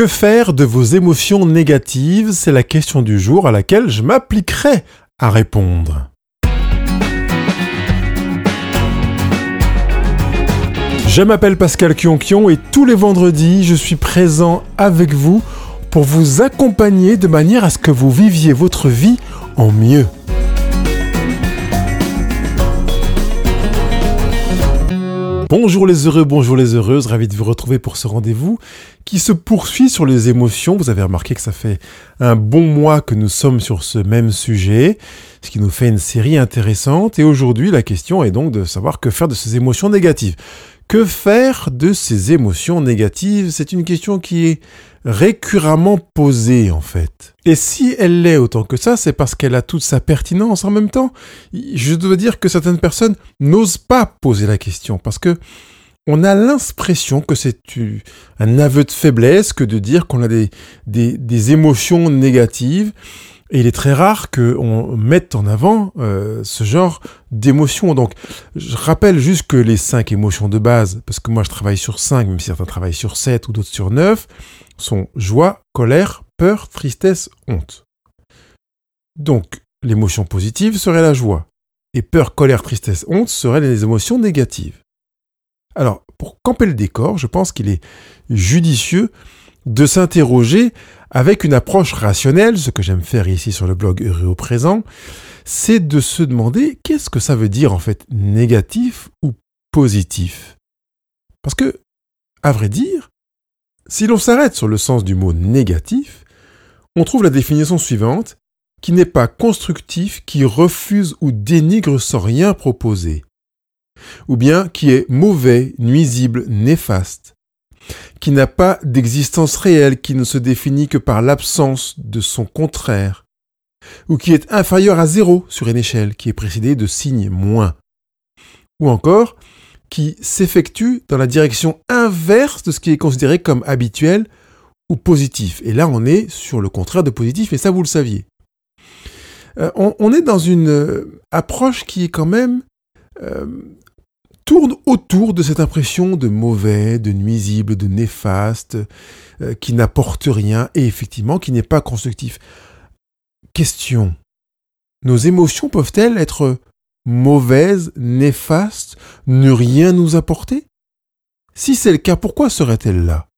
Que faire de vos émotions négatives? C'est la question du jour à laquelle je m'appliquerai à répondre. Je m'appelle Pascal Kionkion et tous les vendredis, je suis présent avec vous pour vous accompagner de manière à ce que vous viviez votre vie en mieux. Bonjour les heureux, bonjour les heureuses, ravi de vous retrouver pour ce rendez-vous qui se poursuit sur les émotions. Vous avez remarqué que ça fait un bon mois que nous sommes sur ce même sujet, ce qui nous fait une série intéressante. Et aujourd'hui, la question est donc de savoir que faire de ces émotions négatives. Que faire de ces émotions négatives? C'est une question qui est récurremment posée en fait. Et si elle l'est autant que ça, c'est parce qu'elle a toute sa pertinence en même temps. Je dois dire que certaines personnes n'osent pas poser la question parce que on a l'impression que c'est un aveu de faiblesse que de dire qu'on a des, des émotions négatives et il est très rare qu'on mette en avant euh, ce genre d'émotions. Donc, je rappelle juste que les cinq émotions de base, parce que moi je travaille sur cinq, même si certains travaillent sur sept ou d'autres sur neuf, sont joie, colère, peur, tristesse, honte. Donc, l'émotion positive serait la joie. Et peur, colère, tristesse, honte seraient les émotions négatives. Alors, pour camper le décor, je pense qu'il est judicieux de s'interroger avec une approche rationnelle, ce que j'aime faire ici sur le blog Heureux au présent, c'est de se demander qu'est-ce que ça veut dire en fait négatif ou positif. Parce que, à vrai dire, si l'on s'arrête sur le sens du mot négatif, on trouve la définition suivante, qui n'est pas constructif, qui refuse ou dénigre sans rien proposer, ou bien qui est mauvais, nuisible, néfaste, qui n'a pas d'existence réelle, qui ne se définit que par l'absence de son contraire, ou qui est inférieur à zéro sur une échelle qui est précédée de signes moins, ou encore qui s'effectue dans la direction inverse de ce qui est considéré comme habituel ou positif. Et là, on est sur le contraire de positif, et ça, vous le saviez. Euh, on, est dans une euh, approche qui est quand même euh, tourne autour de cette impression de mauvais, de nuisible, de néfaste, euh, qui n'apporte rien et effectivement qui n'est pas constructif. Question. Nos émotions peuvent-elles être mauvaises, néfastes, ne rien nous apporter? Si c'est le cas, pourquoi seraient-elles là?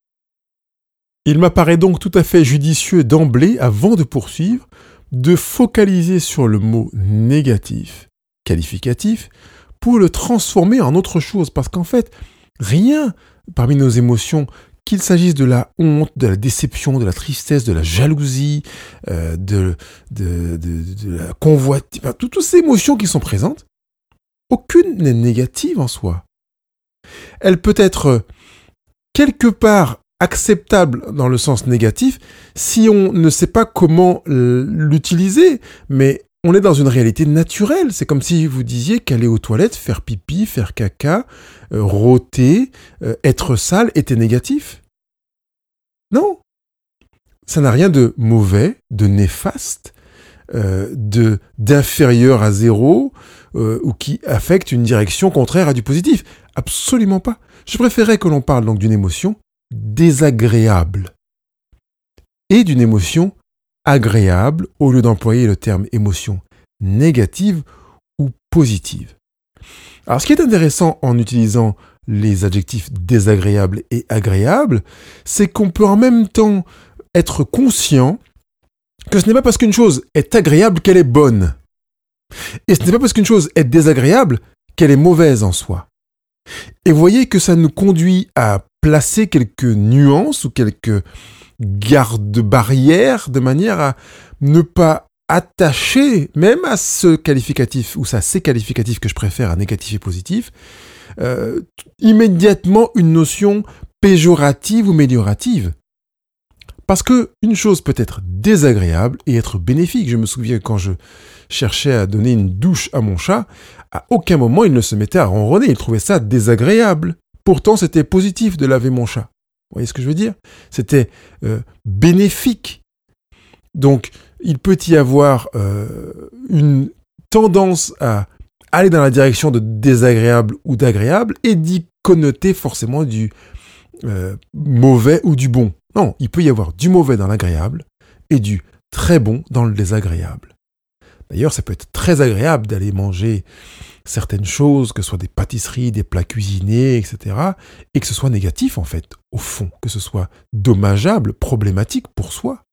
Il m'apparaît donc tout à fait judicieux d'emblée, avant de poursuivre, de focaliser sur le mot négatif, qualificatif, pour le transformer en autre chose. Parce qu'en fait, rien parmi nos émotions, qu'il s'agisse de la honte, de la déception, de la tristesse, de la jalousie, euh, de, de, la convoitise, toutes ces émotions qui sont présentes, aucune n'est négative en soi. Elle peut être quelque part acceptable dans le sens négatif si on ne sait pas comment l'utiliser, mais on est dans une réalité naturelle. C'est comme si vous disiez qu'aller aux toilettes, faire pipi, faire caca, euh, rôter, euh, être sale était négatif. Non. Ça n'a rien de mauvais, de néfaste, euh, de d'inférieur à zéro ou qui affecte une direction contraire à du positif. Absolument pas. Je préférais que l'on parle donc d'une émotion désagréable et d'une émotion agréable au lieu d'employer le terme émotion négative ou positive. Alors ce qui est intéressant en utilisant les adjectifs désagréables et agréables, c'est qu'on peut en même temps être conscient que ce n'est pas parce qu'une chose est agréable qu'elle est bonne. Et ce n'est pas parce qu'une chose est désagréable qu'elle est mauvaise en soi. Et voyez que ça nous conduit à placer quelques nuances ou quelques garde-barrière de manière à ne pas attacher, même à ce qualificatif, ou à ces qualificatifs que je préfère à négatif et positif, euh, immédiatement une notion péjorative ou méliorative. Parce que une chose peut être désagréable et être bénéfique. Je me souviens quand je cherchais à donner une douche à mon chat, à aucun moment il ne se mettait à ronronner, il trouvait ça désagréable. Pourtant, c'était positif de laver mon chat. Vous voyez ce que je veux dire? C'était euh, bénéfique. Donc, il peut y avoir euh, une tendance à aller dans la direction de désagréable ou d'agréable et d'y connoter forcément du euh, mauvais ou du bon. Non, il peut y avoir du mauvais dans l'agréable et du très bon dans le désagréable. D'ailleurs, ça peut être très agréable d'aller manger certaines choses, que ce soit des pâtisseries, des plats cuisinés, etc., et que ce soit négatif, en fait, au fond, que ce soit dommageable, problématique pour soi.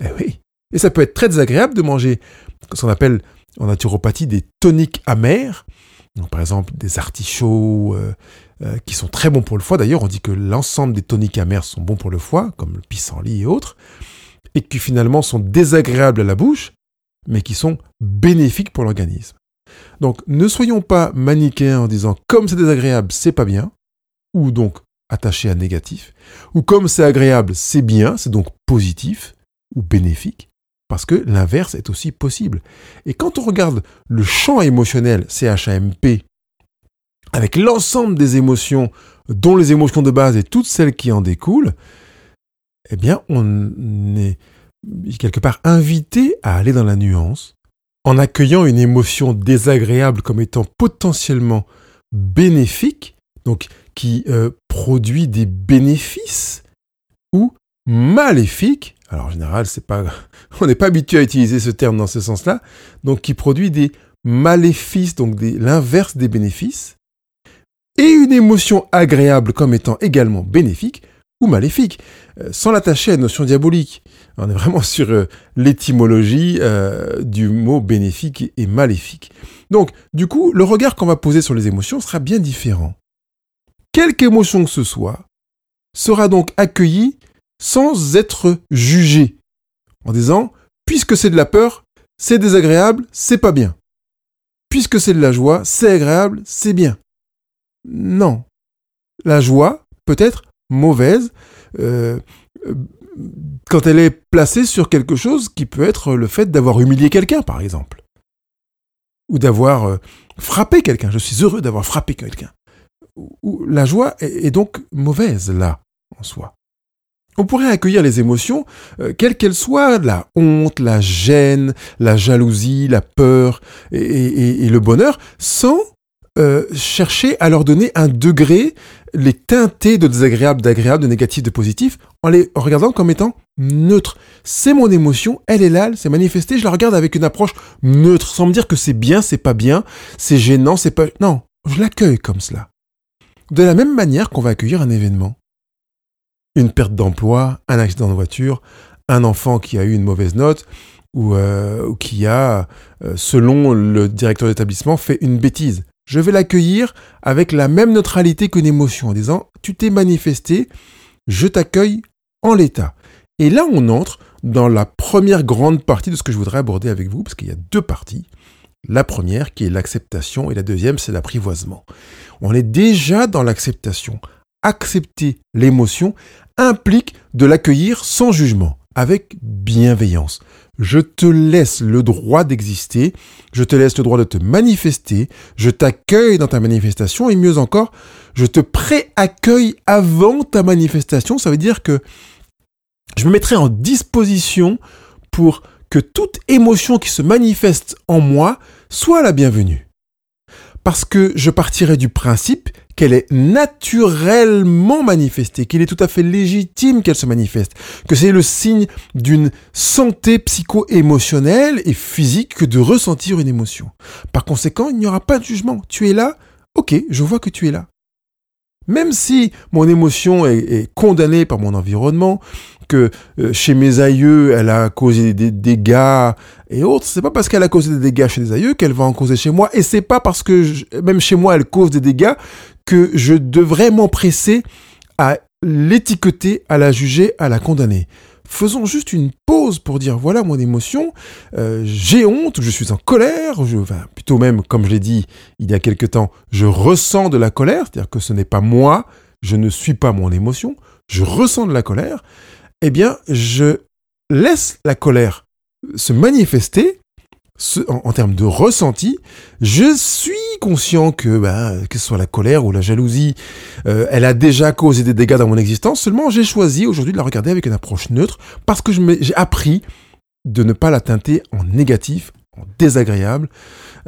Eh oui. Et ça peut être très désagréable de manger ce qu'on appelle en naturopathie des toniques amers, donc par exemple des artichauts euh, euh, qui sont très bons pour le foie. D'ailleurs, on dit que l'ensemble des toniques amers sont bons pour le foie, comme le pissenlit et autres, et qui finalement sont désagréables à la bouche, mais qui sont bénéfiques pour l'organisme. Donc ne soyons pas manichéens en disant comme c'est désagréable, c'est pas bien, ou donc attaché à négatif, ou comme c'est agréable, c'est bien, c'est donc positif ou bénéfique, parce que l'inverse est aussi possible. Et quand on regarde le champ émotionnel CHAMP, avec l'ensemble des émotions, dont les émotions de base et toutes celles qui en découlent, eh bien, on est quelque part invité à aller dans la nuance en accueillant une émotion désagréable comme étant potentiellement bénéfique, donc qui euh, produit des bénéfices, ou maléfique, alors en général, c'est pas, on n'est pas habitué à utiliser ce terme dans ce sens-là, donc qui produit des maléfices, donc l'inverse des bénéfices, et une émotion agréable comme étant également bénéfique ou maléfique, euh, sans l'attacher à une notion diabolique. On est vraiment sur euh, l'étymologie euh, du mot bénéfique et maléfique. Donc, du coup, le regard qu'on va poser sur les émotions sera bien différent. Quelque émotion que ce soit sera donc accueillie sans être jugé, en disant, puisque c'est de la peur, c'est désagréable, c'est pas bien. Puisque c'est de la joie, c'est agréable, c'est bien. Non. La joie peut être mauvaise euh, quand elle est placée sur quelque chose qui peut être le fait d'avoir humilié quelqu'un, par exemple. Ou d'avoir euh, frappé quelqu'un. Je suis heureux d'avoir frappé quelqu'un. La joie est donc mauvaise, là, en soi. On pourrait accueillir les émotions, euh, quelles qu'elles soient, la honte, la gêne, la jalousie, la peur et, le bonheur, sans euh, chercher à leur donner un degré, les teinter de désagréable, d'agréable, de négatif, de positif, en les regardant comme étant neutres. C'est mon émotion, elle est là, elle s'est manifestée, je la regarde avec une approche neutre, sans me dire que c'est bien, c'est pas bien, c'est gênant, c'est pas... Non, je l'accueille comme cela. De la même manière qu'on va accueillir un événement une perte d'emploi, un accident de voiture, un enfant qui a eu une mauvaise note ou, euh, qui a, euh, selon le directeur d'établissement, fait une bêtise. Je vais l'accueillir avec la même neutralité qu'une émotion en disant tu t'es manifesté, je t'accueille en l'état. Et là, on entre dans la première grande partie de ce que je voudrais aborder avec vous, parce qu'il y a deux parties. La première qui est l'acceptation et la deuxième c'est l'apprivoisement. On est déjà dans l'acceptation accepter l'émotion implique de l'accueillir sans jugement, avec bienveillance. Je te laisse le droit d'exister, je te laisse le droit de te manifester, je t'accueille dans ta manifestation et mieux encore, je te pré-accueille avant ta manifestation. Ça veut dire que je me mettrai en disposition pour que toute émotion qui se manifeste en moi soit la bienvenue. Parce que je partirai du principe qu'elle est naturellement manifestée, qu'il est tout à fait légitime qu'elle se manifeste, que c'est le signe d'une santé psycho-émotionnelle et physique que de ressentir une émotion. Par conséquent, il n'y aura pas de jugement. Tu es là, ok, je vois que tu es là. Même si mon émotion est, condamnée par mon environnement, que euh, chez mes aïeux, elle a causé des, dégâts et autres, c'est pas parce qu'elle a causé des dégâts chez les aïeux qu'elle va en causer chez moi, et c'est pas parce que même chez moi elle cause des dégâts je devrais m'empresser à l'étiqueter, à la juger, à la condamner. Faisons juste une pause pour dire voilà mon émotion, euh, j'ai honte, je suis en colère, je, plutôt même comme je l'ai dit il y a quelque temps, je ressens de la colère, c'est-à-dire que ce n'est pas moi, je ne suis pas mon émotion, je ressens de la colère, eh bien je laisse la colère se manifester en, termes de ressenti, je suis conscient que, bah, que ce soit la colère ou la jalousie, euh, elle a déjà causé des dégâts dans mon existence. Seulement, j'ai choisi aujourd'hui de la regarder avec une approche neutre parce que j'ai appris de ne pas la teinter en négatif, en désagréable,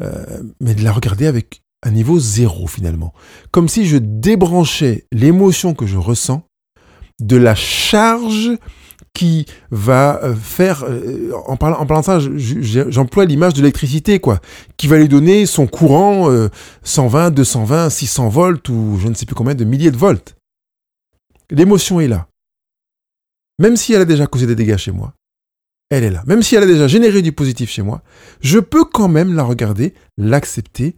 euh, mais de la regarder avec un niveau zéro finalement. Comme si je débranchais l'émotion que je ressens de la charge qui va euh, faire, euh, en, parlant, en parlant de ça, j'emploie l'image de l'électricité, quoi, qui va lui donner son courant 120, 220, 600 volts ou je ne sais plus combien de milliers de volts. L'émotion est là. Même si elle a déjà causé des dégâts chez moi, elle est là. Même si elle a déjà généré du positif chez moi, je peux quand même la regarder, l'accepter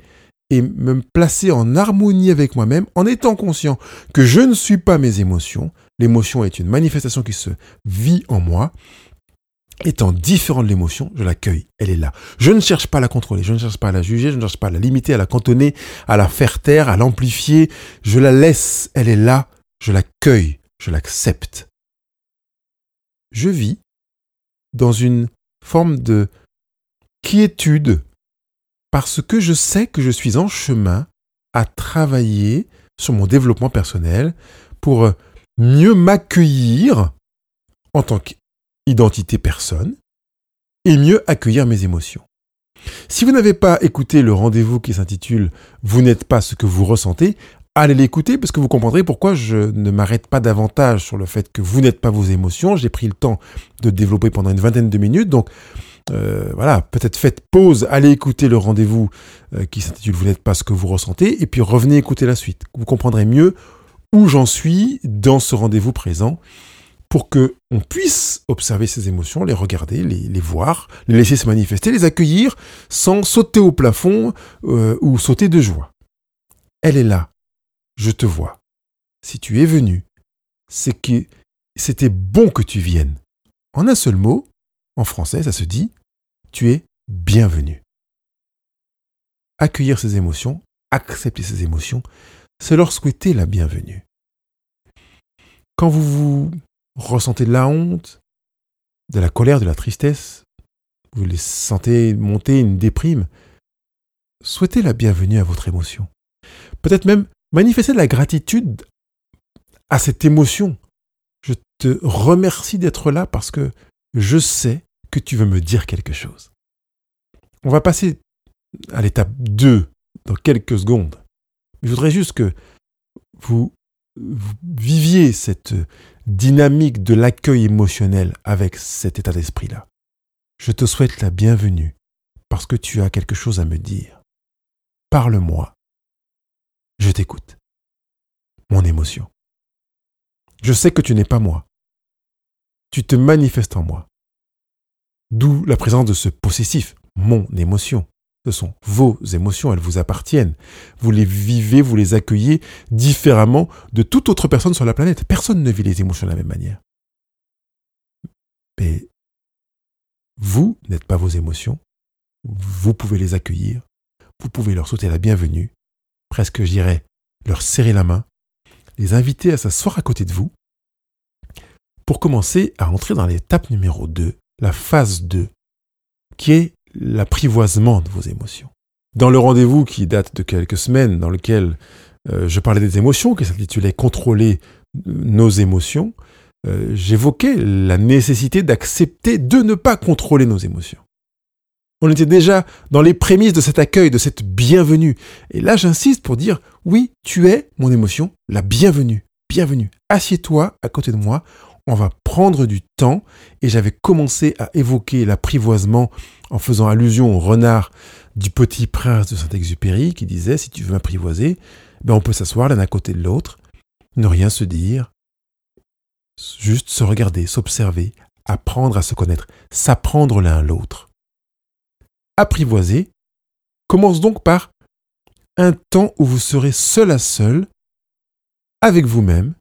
et me placer en harmonie avec moi-même en étant conscient que je ne suis pas mes émotions. L'émotion est une manifestation qui se vit en moi. Étant différent de l'émotion, je l'accueille, elle est là. Je ne cherche pas à la contrôler, je ne cherche pas à la juger, je ne cherche pas à la limiter, à la cantonner, à la faire taire, à l'amplifier. Je la laisse, elle est là, je l'accueille, je l'accepte. Je vis dans une forme de quiétude parce que je sais que je suis en chemin à travailler sur mon développement personnel pour mieux m'accueillir en tant qu'identité personne et mieux accueillir mes émotions. Si vous n'avez pas écouté le rendez-vous qui s'intitule Vous n'êtes pas ce que vous ressentez, allez l'écouter parce que vous comprendrez pourquoi je ne m'arrête pas davantage sur le fait que vous n'êtes pas vos émotions. J'ai pris le temps de développer pendant une vingtaine de minutes. Donc, euh, voilà, peut-être faites pause, allez écouter le rendez-vous euh, qui s'intitule Vous n'êtes pas ce que vous ressentez, et puis revenez écouter la suite. Vous comprendrez mieux où j'en suis dans ce rendez-vous présent pour que on puisse observer ces émotions, les regarder, les, voir, les laisser se manifester, les accueillir sans sauter au plafond euh, ou sauter de joie. Elle est là, je te vois. Si tu es venu, c'est que c'était bon que tu viennes. En un seul mot, en français, ça se dit tu es bienvenu. Accueillir ses émotions, accepter ses émotions, c'est leur souhaiter la bienvenue. Quand vous vous ressentez de la honte, de la colère, de la tristesse, vous les sentez monter une déprime, souhaitez la bienvenue à votre émotion. Peut-être même manifester de la gratitude à cette émotion. Je te remercie d'être là parce que je sais que tu veux me dire quelque chose. On va passer à l'étape 2 dans quelques secondes. Je voudrais juste que vous, viviez cette dynamique de l'accueil émotionnel avec cet état d'esprit-là. Je te souhaite la bienvenue parce que tu as quelque chose à me dire. Parle-moi. Je t'écoute. Mon émotion. Je sais que tu n'es pas moi. Tu te manifestes en moi. D'où la présence de ce possessif, mon émotion. Ce sont vos émotions, elles vous appartiennent. Vous les vivez, vous les accueillez différemment de toute autre personne sur la planète. Personne ne vit les émotions de la même manière. Mais vous n'êtes pas vos émotions. Vous pouvez les accueillir. Vous pouvez leur souhaiter la bienvenue. Presque, je dirais, leur serrer la main. Les inviter à s'asseoir à côté de vous. Pour commencer à entrer dans l'étape numéro 2 la phase 2, qui est l'apprivoisement de vos émotions. Dans le rendez-vous qui date de quelques semaines, dans lequel euh, je parlais des émotions, qui s'intitulait Contrôler nos émotions, euh, j'évoquais la nécessité d'accepter de ne pas contrôler nos émotions. On était déjà dans les prémices de cet accueil, de cette bienvenue. Et là, j'insiste pour dire, oui, tu es mon émotion, la bienvenue. Bienvenue. Assieds-toi à côté de moi on va prendre du temps. Et j'avais commencé à évoquer l'apprivoisement en faisant allusion au renard du petit prince de Saint-Exupéry qui disait si tu veux m'apprivoiser, ben on peut s'asseoir l'un à côté de l'autre, ne rien se dire, juste se regarder, s'observer, apprendre à se connaître, s'apprendre l'un à l'autre. Apprivoiser commence donc par un temps où vous serez seul à seul avec vous-même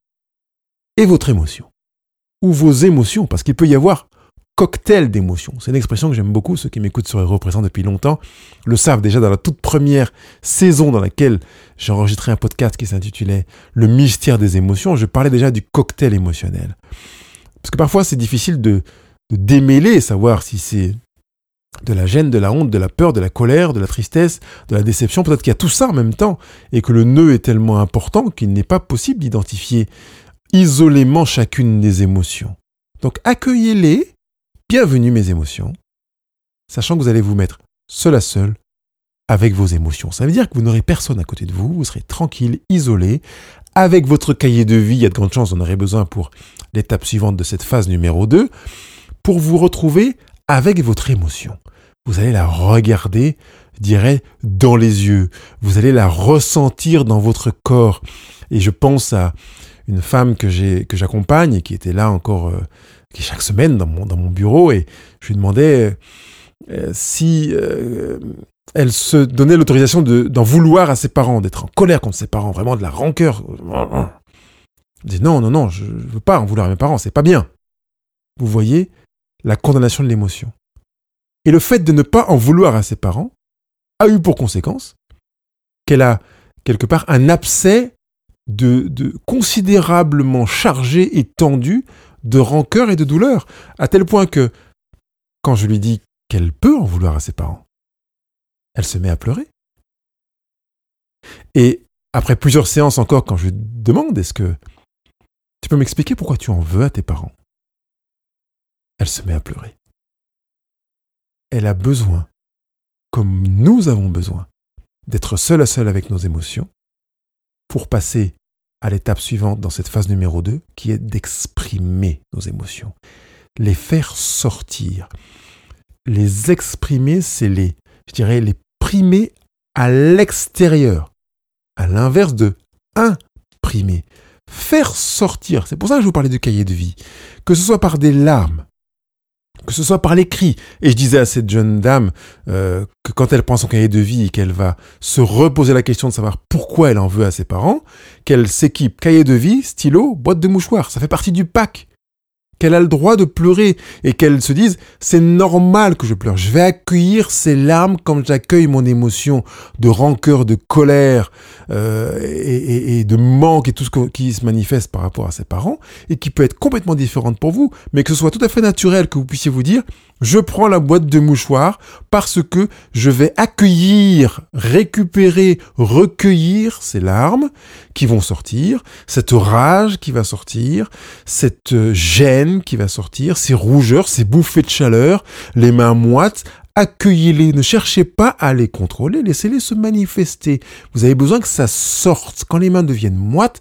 et votre émotion ou vos émotions, parce qu'il peut y avoir cocktail d'émotions. C'est une expression que j'aime beaucoup, ceux qui m'écoutent sur les représentants depuis longtemps le savent déjà dans la toute première saison dans laquelle j'ai enregistré un podcast qui s'intitulait Le mystère des émotions, je parlais déjà du cocktail émotionnel. Parce que parfois c'est difficile de, de démêler, savoir si c'est de la gêne, de la honte, de la peur, de la colère, de la tristesse, de la déception. Peut-être qu'il y a tout ça en même temps et que le nœud est tellement important qu'il n'est pas possible d'identifier isolément chacune des émotions. Donc accueillez-les, bienvenue mes émotions, sachant que vous allez vous mettre seul à seul avec vos émotions. Ça veut dire que vous n'aurez personne à côté de vous, vous serez tranquille, isolé, avec votre cahier de vie, il y a de grandes chances, en aurez besoin pour l'étape suivante de cette phase numéro 2, pour vous retrouver avec votre émotion. Vous allez la regarder, dirais, dans les yeux. Vous allez la ressentir dans votre corps. Et je pense à une femme que j'accompagne et qui était là encore euh, qui chaque semaine dans mon bureau et je lui demandais euh, si euh, elle se donnait l'autorisation d'en vouloir à ses parents, d'être en colère contre ses parents, vraiment de la rancœur. Elle non, non, non, je ne veux pas en vouloir à mes parents, c'est pas bien. Vous voyez la condamnation de l'émotion. Et le fait de ne pas en vouloir à ses parents a eu pour conséquence qu'elle a quelque part un abcès de, considérablement chargé et tendu de rancœur et de douleur, à tel point que quand je lui dis qu'elle peut en vouloir à ses parents, elle se met à pleurer. Et après plusieurs séances encore, quand je lui demande est-ce que tu peux m'expliquer pourquoi tu en veux à tes parents? Elle se met à pleurer. Elle a besoin, comme nous avons besoin, d'être seul à seul avec nos émotions pour passer à l'étape suivante dans cette phase numéro 2, qui est d'exprimer nos émotions. Les faire sortir. Les exprimer, c'est les, je dirais, les primer à l'extérieur. À l'inverse de imprimer. Faire sortir. C'est pour ça que je vous parlais du cahier de vie. Que ce soit par des larmes, que ce soit par l'écrit. Et je disais à cette jeune dame euh, que quand elle prend son cahier de vie et qu'elle va se reposer la question de savoir pourquoi elle en veut à ses parents, qu'elle s'équipe cahier de vie, stylo, boîte de mouchoirs. Ça fait partie du pack qu'elle a le droit de pleurer et qu'elle se dise c'est normal que je pleure. Je vais accueillir ces larmes comme j'accueille mon émotion de rancœur, de colère euh, et, de manque et tout ce qui se manifeste par rapport à ses parents et qui peut être complètement différente pour vous, mais que ce soit tout à fait naturel que vous puissiez vous dire je prends la boîte de mouchoirs parce que je vais accueillir, récupérer, recueillir ces larmes qui vont sortir, cette rage qui va sortir, cette euh, gêne qui va sortir, ces rougeurs, ces bouffées de chaleur, les mains moites, accueillez-les, ne cherchez pas à les contrôler, laissez-les se manifester. Vous avez besoin que ça sorte. Quand les mains deviennent moites,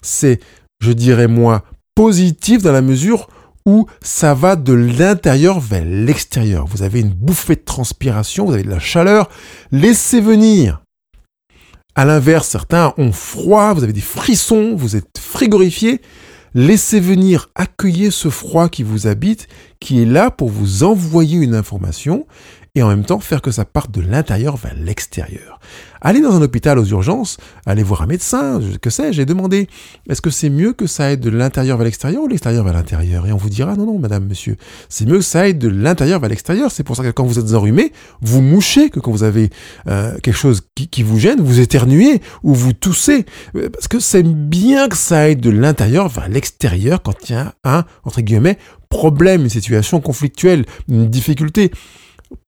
c'est, je dirais moi, positif dans la mesure où ça va de l'intérieur vers l'extérieur. Vous avez une bouffée de transpiration, vous avez de la chaleur, laissez venir. À l'inverse, certains ont froid, vous avez des frissons, vous êtes frigorifié. Laissez venir, accueillez ce froid qui vous habite, qui est là pour vous envoyer une information et en même temps faire que ça parte de l'intérieur vers l'extérieur. Allez dans un hôpital aux urgences, allez voir un médecin, que sais-je, et demandez est-ce que c'est mieux que ça aille de l'intérieur vers l'extérieur ou l'extérieur vers l'intérieur? Et on vous dira non, non, madame, monsieur, c'est mieux que ça aille de l'intérieur vers l'extérieur. C'est pour ça que quand vous êtes enrhumé, vous mouchez, que quand vous avez euh, quelque chose qui, qui vous gêne, vous éternuez ou vous toussez. Euh, parce que c'est bien que ça aille de l'intérieur vers l'extérieur quand il y a un, entre guillemets, problème, une situation conflictuelle, une difficulté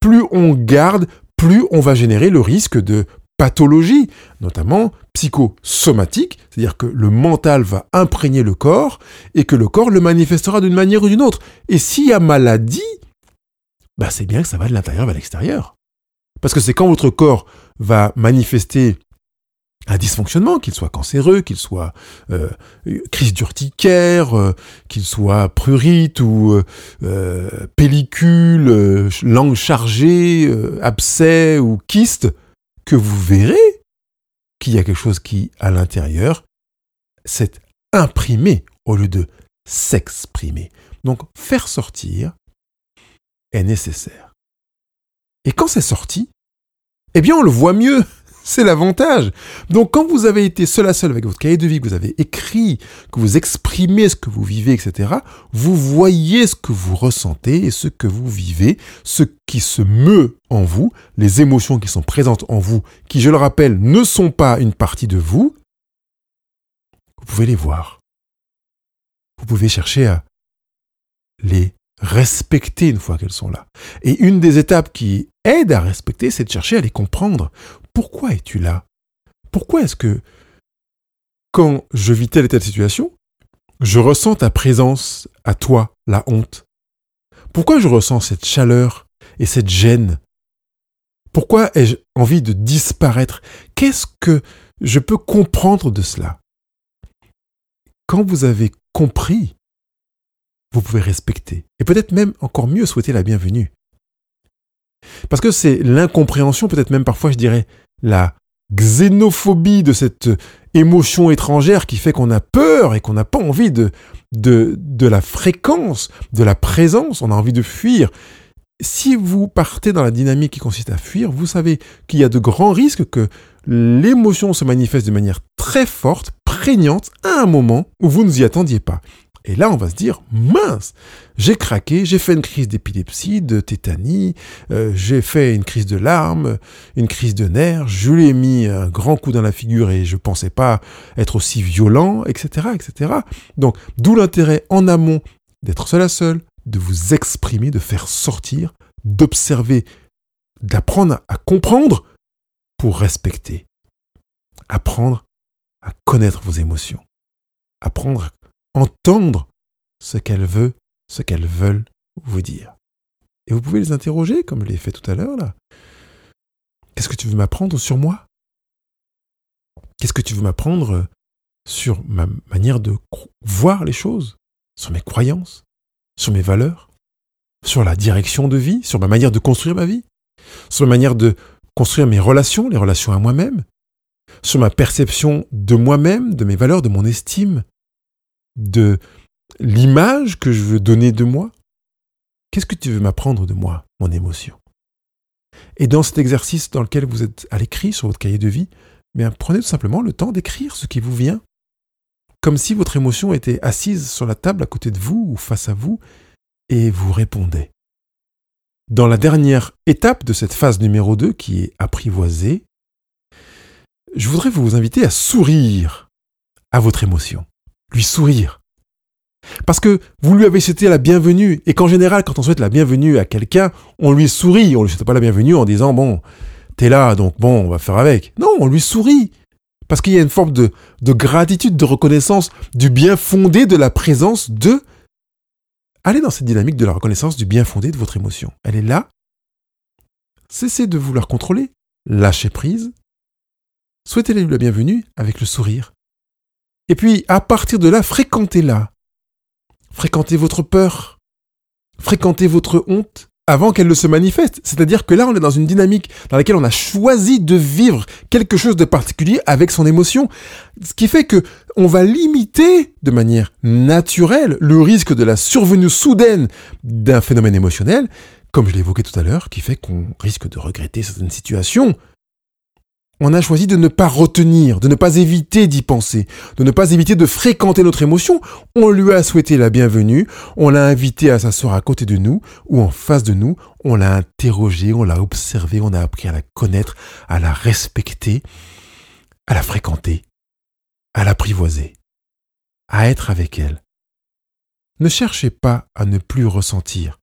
plus on garde, plus on va générer le risque de pathologie, notamment psychosomatique, c'est-à-dire que le mental va imprégner le corps et que le corps le manifestera d'une manière ou d'une autre. Et s'il y a maladie, bah c'est bien que ça va de l'intérieur vers l'extérieur. Parce que c'est quand votre corps va manifester un dysfonctionnement, qu'il soit cancéreux, qu'il soit euh, crise d'urticaire, euh, qu'il soit prurite ou euh, pellicule, langue chargée, abcès ou kyste, que vous verrez qu'il y a quelque chose qui, à l'intérieur, s'est imprimé au lieu de s'exprimer. Donc, faire sortir est nécessaire. Et quand c'est sorti, eh bien, on le voit mieux. C'est l'avantage. Donc quand vous avez été seul à seul avec votre cahier de vie, que vous avez écrit, que vous exprimez ce que vous vivez, etc., vous voyez ce que vous ressentez et ce que vous vivez, ce qui se meut en vous, les émotions qui sont présentes en vous, qui, je le rappelle, ne sont pas une partie de vous. Vous pouvez les voir. Vous pouvez chercher à les respecter une fois qu'elles sont là. Et une des étapes qui aide à respecter, c'est de chercher à les comprendre. Pourquoi es-tu là? Pourquoi est-ce que quand je vis telle et telle situation, je ressens ta présence à toi, la honte? Pourquoi je ressens cette chaleur et cette gêne? Pourquoi ai-je envie de disparaître? Qu'est-ce que je peux comprendre de cela? Quand vous avez compris, vous pouvez respecter et peut-être même encore mieux souhaiter la bienvenue. Parce que c'est l'incompréhension, peut-être même parfois je dirais la xénophobie de cette émotion étrangère qui fait qu'on a peur et qu'on n'a pas envie de, de, la fréquence, de la présence, on a envie de fuir. Si vous partez dans la dynamique qui consiste à fuir, vous savez qu'il y a de grands risques que l'émotion se manifeste de manière très forte, prégnante, à un moment où vous ne vous y attendiez pas. Et là, on va se dire, mince, j'ai craqué, j'ai fait une crise d'épilepsie, de tétanie, euh, j'ai fait une crise de larmes, une crise de nerfs, je lui ai mis un grand coup dans la figure et je pensais pas être aussi violent, etc., etc. Donc, d'où l'intérêt en amont d'être seul à seul, de vous exprimer, de faire sortir, d'observer, d'apprendre à comprendre pour respecter. Apprendre à connaître vos émotions. Apprendre à entendre ce qu'elle veut, ce qu'elles veulent vous dire. Et vous pouvez les interroger, comme je l'ai fait tout à l'heure là. Qu'est-ce que tu veux m'apprendre sur moi? Qu'est-ce que tu veux m'apprendre sur ma manière de voir les choses, sur mes croyances, sur mes valeurs, sur la direction de vie, sur ma manière de construire ma vie, sur ma manière de construire mes relations, les relations à moi-même, sur ma perception de moi-même, de mes valeurs, de mon estime, de l'image que je veux donner de moi? Qu'est-ce que tu veux m'apprendre de moi, mon émotion? Et dans cet exercice dans lequel vous êtes à l'écrit sur votre cahier de vie, bien, prenez tout simplement le temps d'écrire ce qui vous vient, comme si votre émotion était assise sur la table à côté de vous ou face à vous, et vous répondait. Dans la dernière étape de cette phase numéro 2 qui est apprivoisée, je voudrais vous inviter à sourire à votre émotion lui sourire. Parce que vous lui avez souhaité la bienvenue, et qu'en général, quand on souhaite la bienvenue à quelqu'un, on lui sourit, on lui souhaite pas la bienvenue en disant, bon, t'es là, donc bon, on va faire avec. Non, on lui sourit. Parce qu'il y a une forme de, de gratitude, de reconnaissance du bien fondé de la présence de... Allez dans cette dynamique de la reconnaissance du bien fondé de votre émotion. Elle est là. Cessez de vouloir contrôler. Lâchez prise. Souhaitez-lui la bienvenue avec le sourire. Et puis, à partir de là, fréquentez-la. Fréquentez votre peur. Fréquentez votre honte avant qu'elle ne se manifeste. C'est-à-dire que là, on est dans une dynamique dans laquelle on a choisi de vivre quelque chose de particulier avec son émotion. Ce qui fait que on va limiter de manière naturelle le risque de la survenue soudaine d'un phénomène émotionnel, comme je évoqué tout à l'heure, qui fait qu'on risque de regretter certaines situations on a choisi de ne pas retenir, de ne pas éviter d'y penser, de ne pas éviter de fréquenter notre émotion. On lui a souhaité la bienvenue, on l'a invité à s'asseoir à côté de nous ou en face de nous, on l'a interrogé, on l'a observé, on a appris à la connaître, à la respecter, à la fréquenter, à l'apprivoiser, à être avec elle. Ne cherchez pas à ne plus ressentir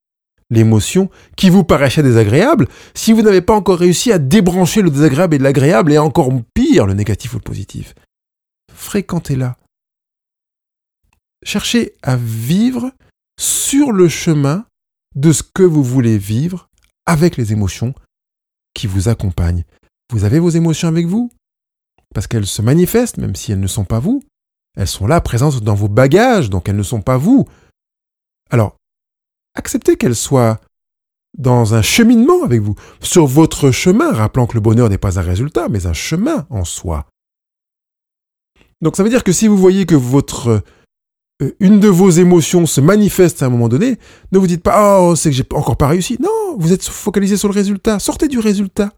l'émotion qui vous paraissait désagréable si vous n'avez pas encore réussi à débrancher le désagréable et l'agréable et encore pire le négatif ou le positif. Fréquentez-la. Cherchez à vivre sur le chemin de ce que vous voulez vivre avec les émotions qui vous accompagnent. Vous avez vos émotions avec vous? Parce qu'elles se manifestent même si elles ne sont pas vous. Elles sont là présentes dans vos bagages donc elles ne sont pas vous. Alors, acceptez qu'elle soit dans un cheminement avec vous, sur votre chemin, rappelant que le bonheur n'est pas un résultat, mais un chemin en soi. Donc ça veut dire que si vous voyez que votre euh, une de vos émotions se manifeste à un moment donné, ne vous dites pas oh c'est que j'ai encore pas réussi. Non, vous êtes focalisé sur le résultat. Sortez du résultat.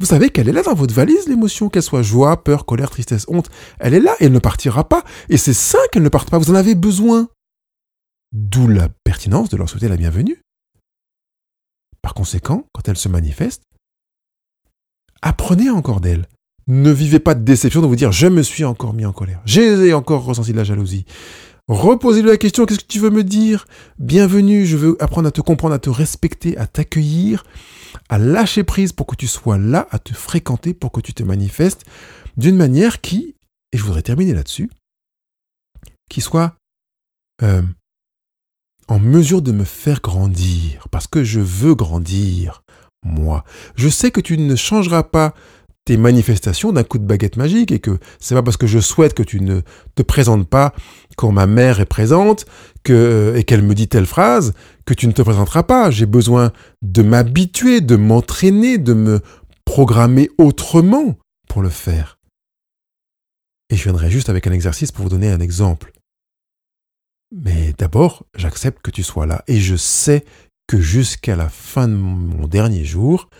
Vous savez qu'elle est là dans votre valise, l'émotion, qu'elle soit joie, peur, colère, tristesse, honte. Elle est là et elle ne partira pas. Et c'est ça qu'elle ne parte pas. Vous en avez besoin. D'où la pertinence de leur souhaiter la bienvenue. Par conséquent, quand elle se manifeste, apprenez encore d'elle. Ne vivez pas de déception de vous dire je me suis encore mis en colère, j'ai encore ressenti de la jalousie. Reposez-lui la question qu'est-ce que tu veux me dire? Bienvenue, je veux apprendre à te comprendre, à te respecter, à t'accueillir, à lâcher prise pour que tu sois là, à te fréquenter pour que tu te manifestes d'une manière qui, et je voudrais terminer là-dessus, qui soit euh, en mesure de me faire grandir, parce que je veux grandir, moi. Je sais que tu ne changeras pas tes manifestations d'un coup de baguette magique et que c'est pas parce que je souhaite que tu ne te présentes pas quand ma mère est présente que, et qu'elle me dit telle phrase que tu ne te présenteras pas. J'ai besoin de m'habituer, de m'entraîner, de me programmer autrement pour le faire. Et je viendrai juste avec un exercice pour vous donner un exemple. Mais d'abord, j'accepte que tu sois là et je sais que jusqu'à la fin de mon dernier jour,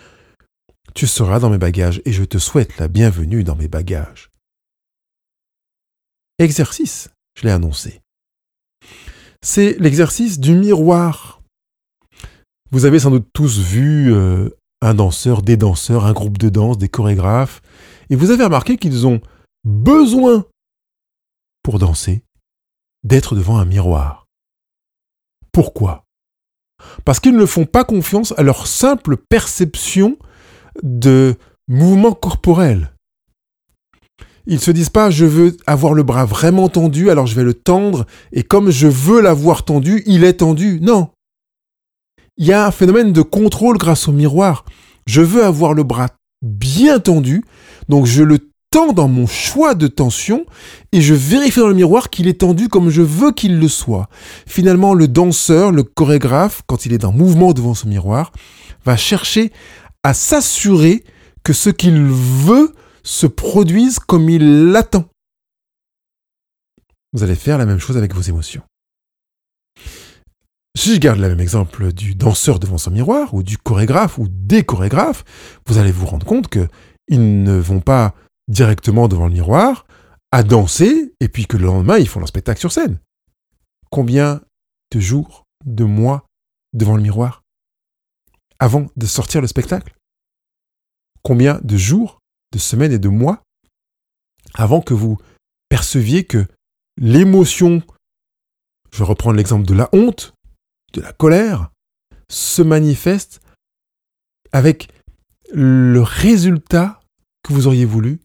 tu seras dans mes bagages et je te souhaite la bienvenue dans mes bagages. Exercice, je l'ai annoncé. C'est l'exercice du miroir. Vous avez sans doute tous vu euh, un danseur, des danseurs, un groupe de danse, des chorégraphes, et vous avez remarqué qu'ils ont besoin, pour danser, d'être devant un miroir. Pourquoi? Parce qu'ils ne font pas confiance à leur simple perception de mouvement corporel. Ils se disent pas je veux avoir le bras vraiment tendu, alors je vais le tendre, et comme je veux l'avoir tendu, il est tendu. Non. Il y a un phénomène de contrôle grâce au miroir. Je veux avoir le bras bien tendu, donc je le tends dans mon choix de tension et je vérifie dans le miroir qu'il est tendu comme je veux qu'il le soit. Finalement, le danseur, le chorégraphe, quand il est en mouvement devant son miroir, va chercher à s'assurer que ce qu'il veut se produise comme il l'attend. Vous allez faire la même chose avec vos émotions. Si je garde le même exemple du danseur devant son miroir, ou du chorégraphe, ou des chorégraphes, vous allez vous rendre compte que ils ne vont pas directement devant le miroir à danser, et puis que le lendemain, ils font leur spectacle sur scène. Combien de jours, de mois devant le miroir avant de sortir le spectacle? Combien de jours, de semaines et de mois avant que vous perceviez que l'émotion, je reprends l'exemple de la honte, de la colère, se manifeste avec le résultat que vous auriez voulu,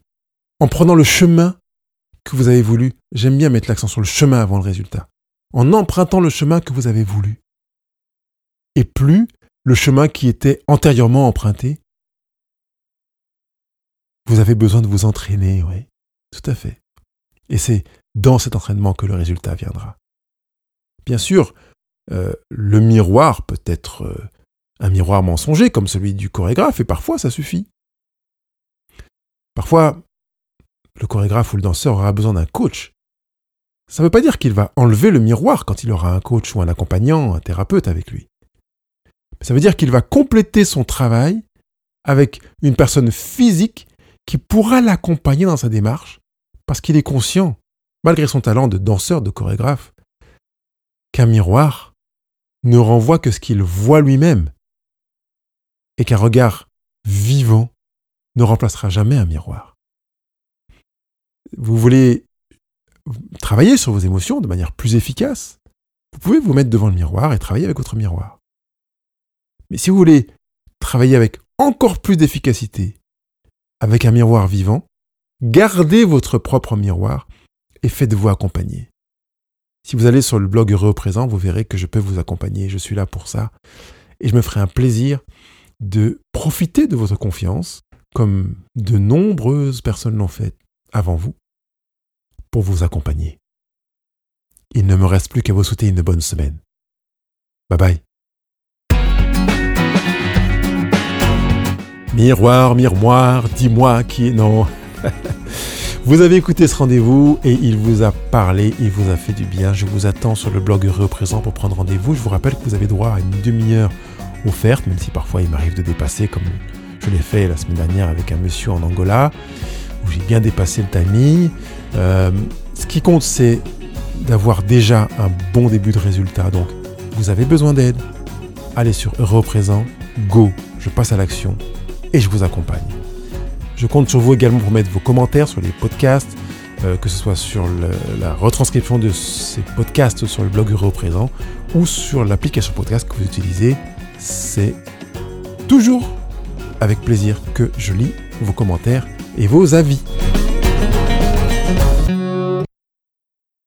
en prenant le chemin que vous avez voulu. J'aime bien mettre l'accent sur le chemin avant le résultat. En empruntant le chemin que vous avez voulu. Et plus le chemin qui était antérieurement emprunté. Vous avez besoin de vous entraîner, oui, tout à fait. Et c'est dans cet entraînement que le résultat viendra. Bien sûr, euh, le miroir peut être euh, un miroir mensonger comme celui du chorégraphe, et parfois ça suffit. Parfois, le chorégraphe ou le danseur aura besoin d'un coach. Ça ne veut pas dire qu'il va enlever le miroir quand il aura un coach ou un accompagnant, un thérapeute avec lui. Ça veut dire qu'il va compléter son travail avec une personne physique qui pourra l'accompagner dans sa démarche parce qu'il est conscient, malgré son talent de danseur, de chorégraphe, qu'un miroir ne renvoie que ce qu'il voit lui-même et qu'un regard vivant ne remplacera jamais un miroir. Vous voulez travailler sur vos émotions de manière plus efficace, vous pouvez vous mettre devant le miroir et travailler avec votre miroir. Mais si vous voulez travailler avec encore plus d'efficacité, avec un miroir vivant, gardez votre propre miroir et faites-vous accompagner. Si vous allez sur le blog Heureux vous verrez que je peux vous accompagner, je suis là pour ça, et je me ferai un plaisir de profiter de votre confiance, comme de nombreuses personnes l'ont fait avant vous, pour vous accompagner. Il ne me reste plus qu'à vous souhaiter une bonne semaine. Bye bye. Miroir, miroir, dis-moi qui est... Non. vous avez écouté ce rendez-vous et il vous a parlé, il vous a fait du bien. Je vous attends sur le blog Heureux pour prendre rendez-vous. Je vous rappelle que vous avez droit à une demi-heure offerte, même si parfois il m'arrive de dépasser, comme je l'ai fait la semaine dernière avec un monsieur en Angola, j'ai bien dépassé le timing. Euh, ce qui compte, c'est d'avoir déjà un bon début de résultat. Donc, vous avez besoin d'aide. Allez sur Heureux Présent, go, je passe à l'action et je vous accompagne. Je compte sur vous également pour mettre vos commentaires sur les podcasts, euh, que ce soit sur la retranscription de ces podcasts sur le blog Euro Présent ou sur l'application podcast que vous utilisez. C'est toujours avec plaisir que je lis vos commentaires et vos avis.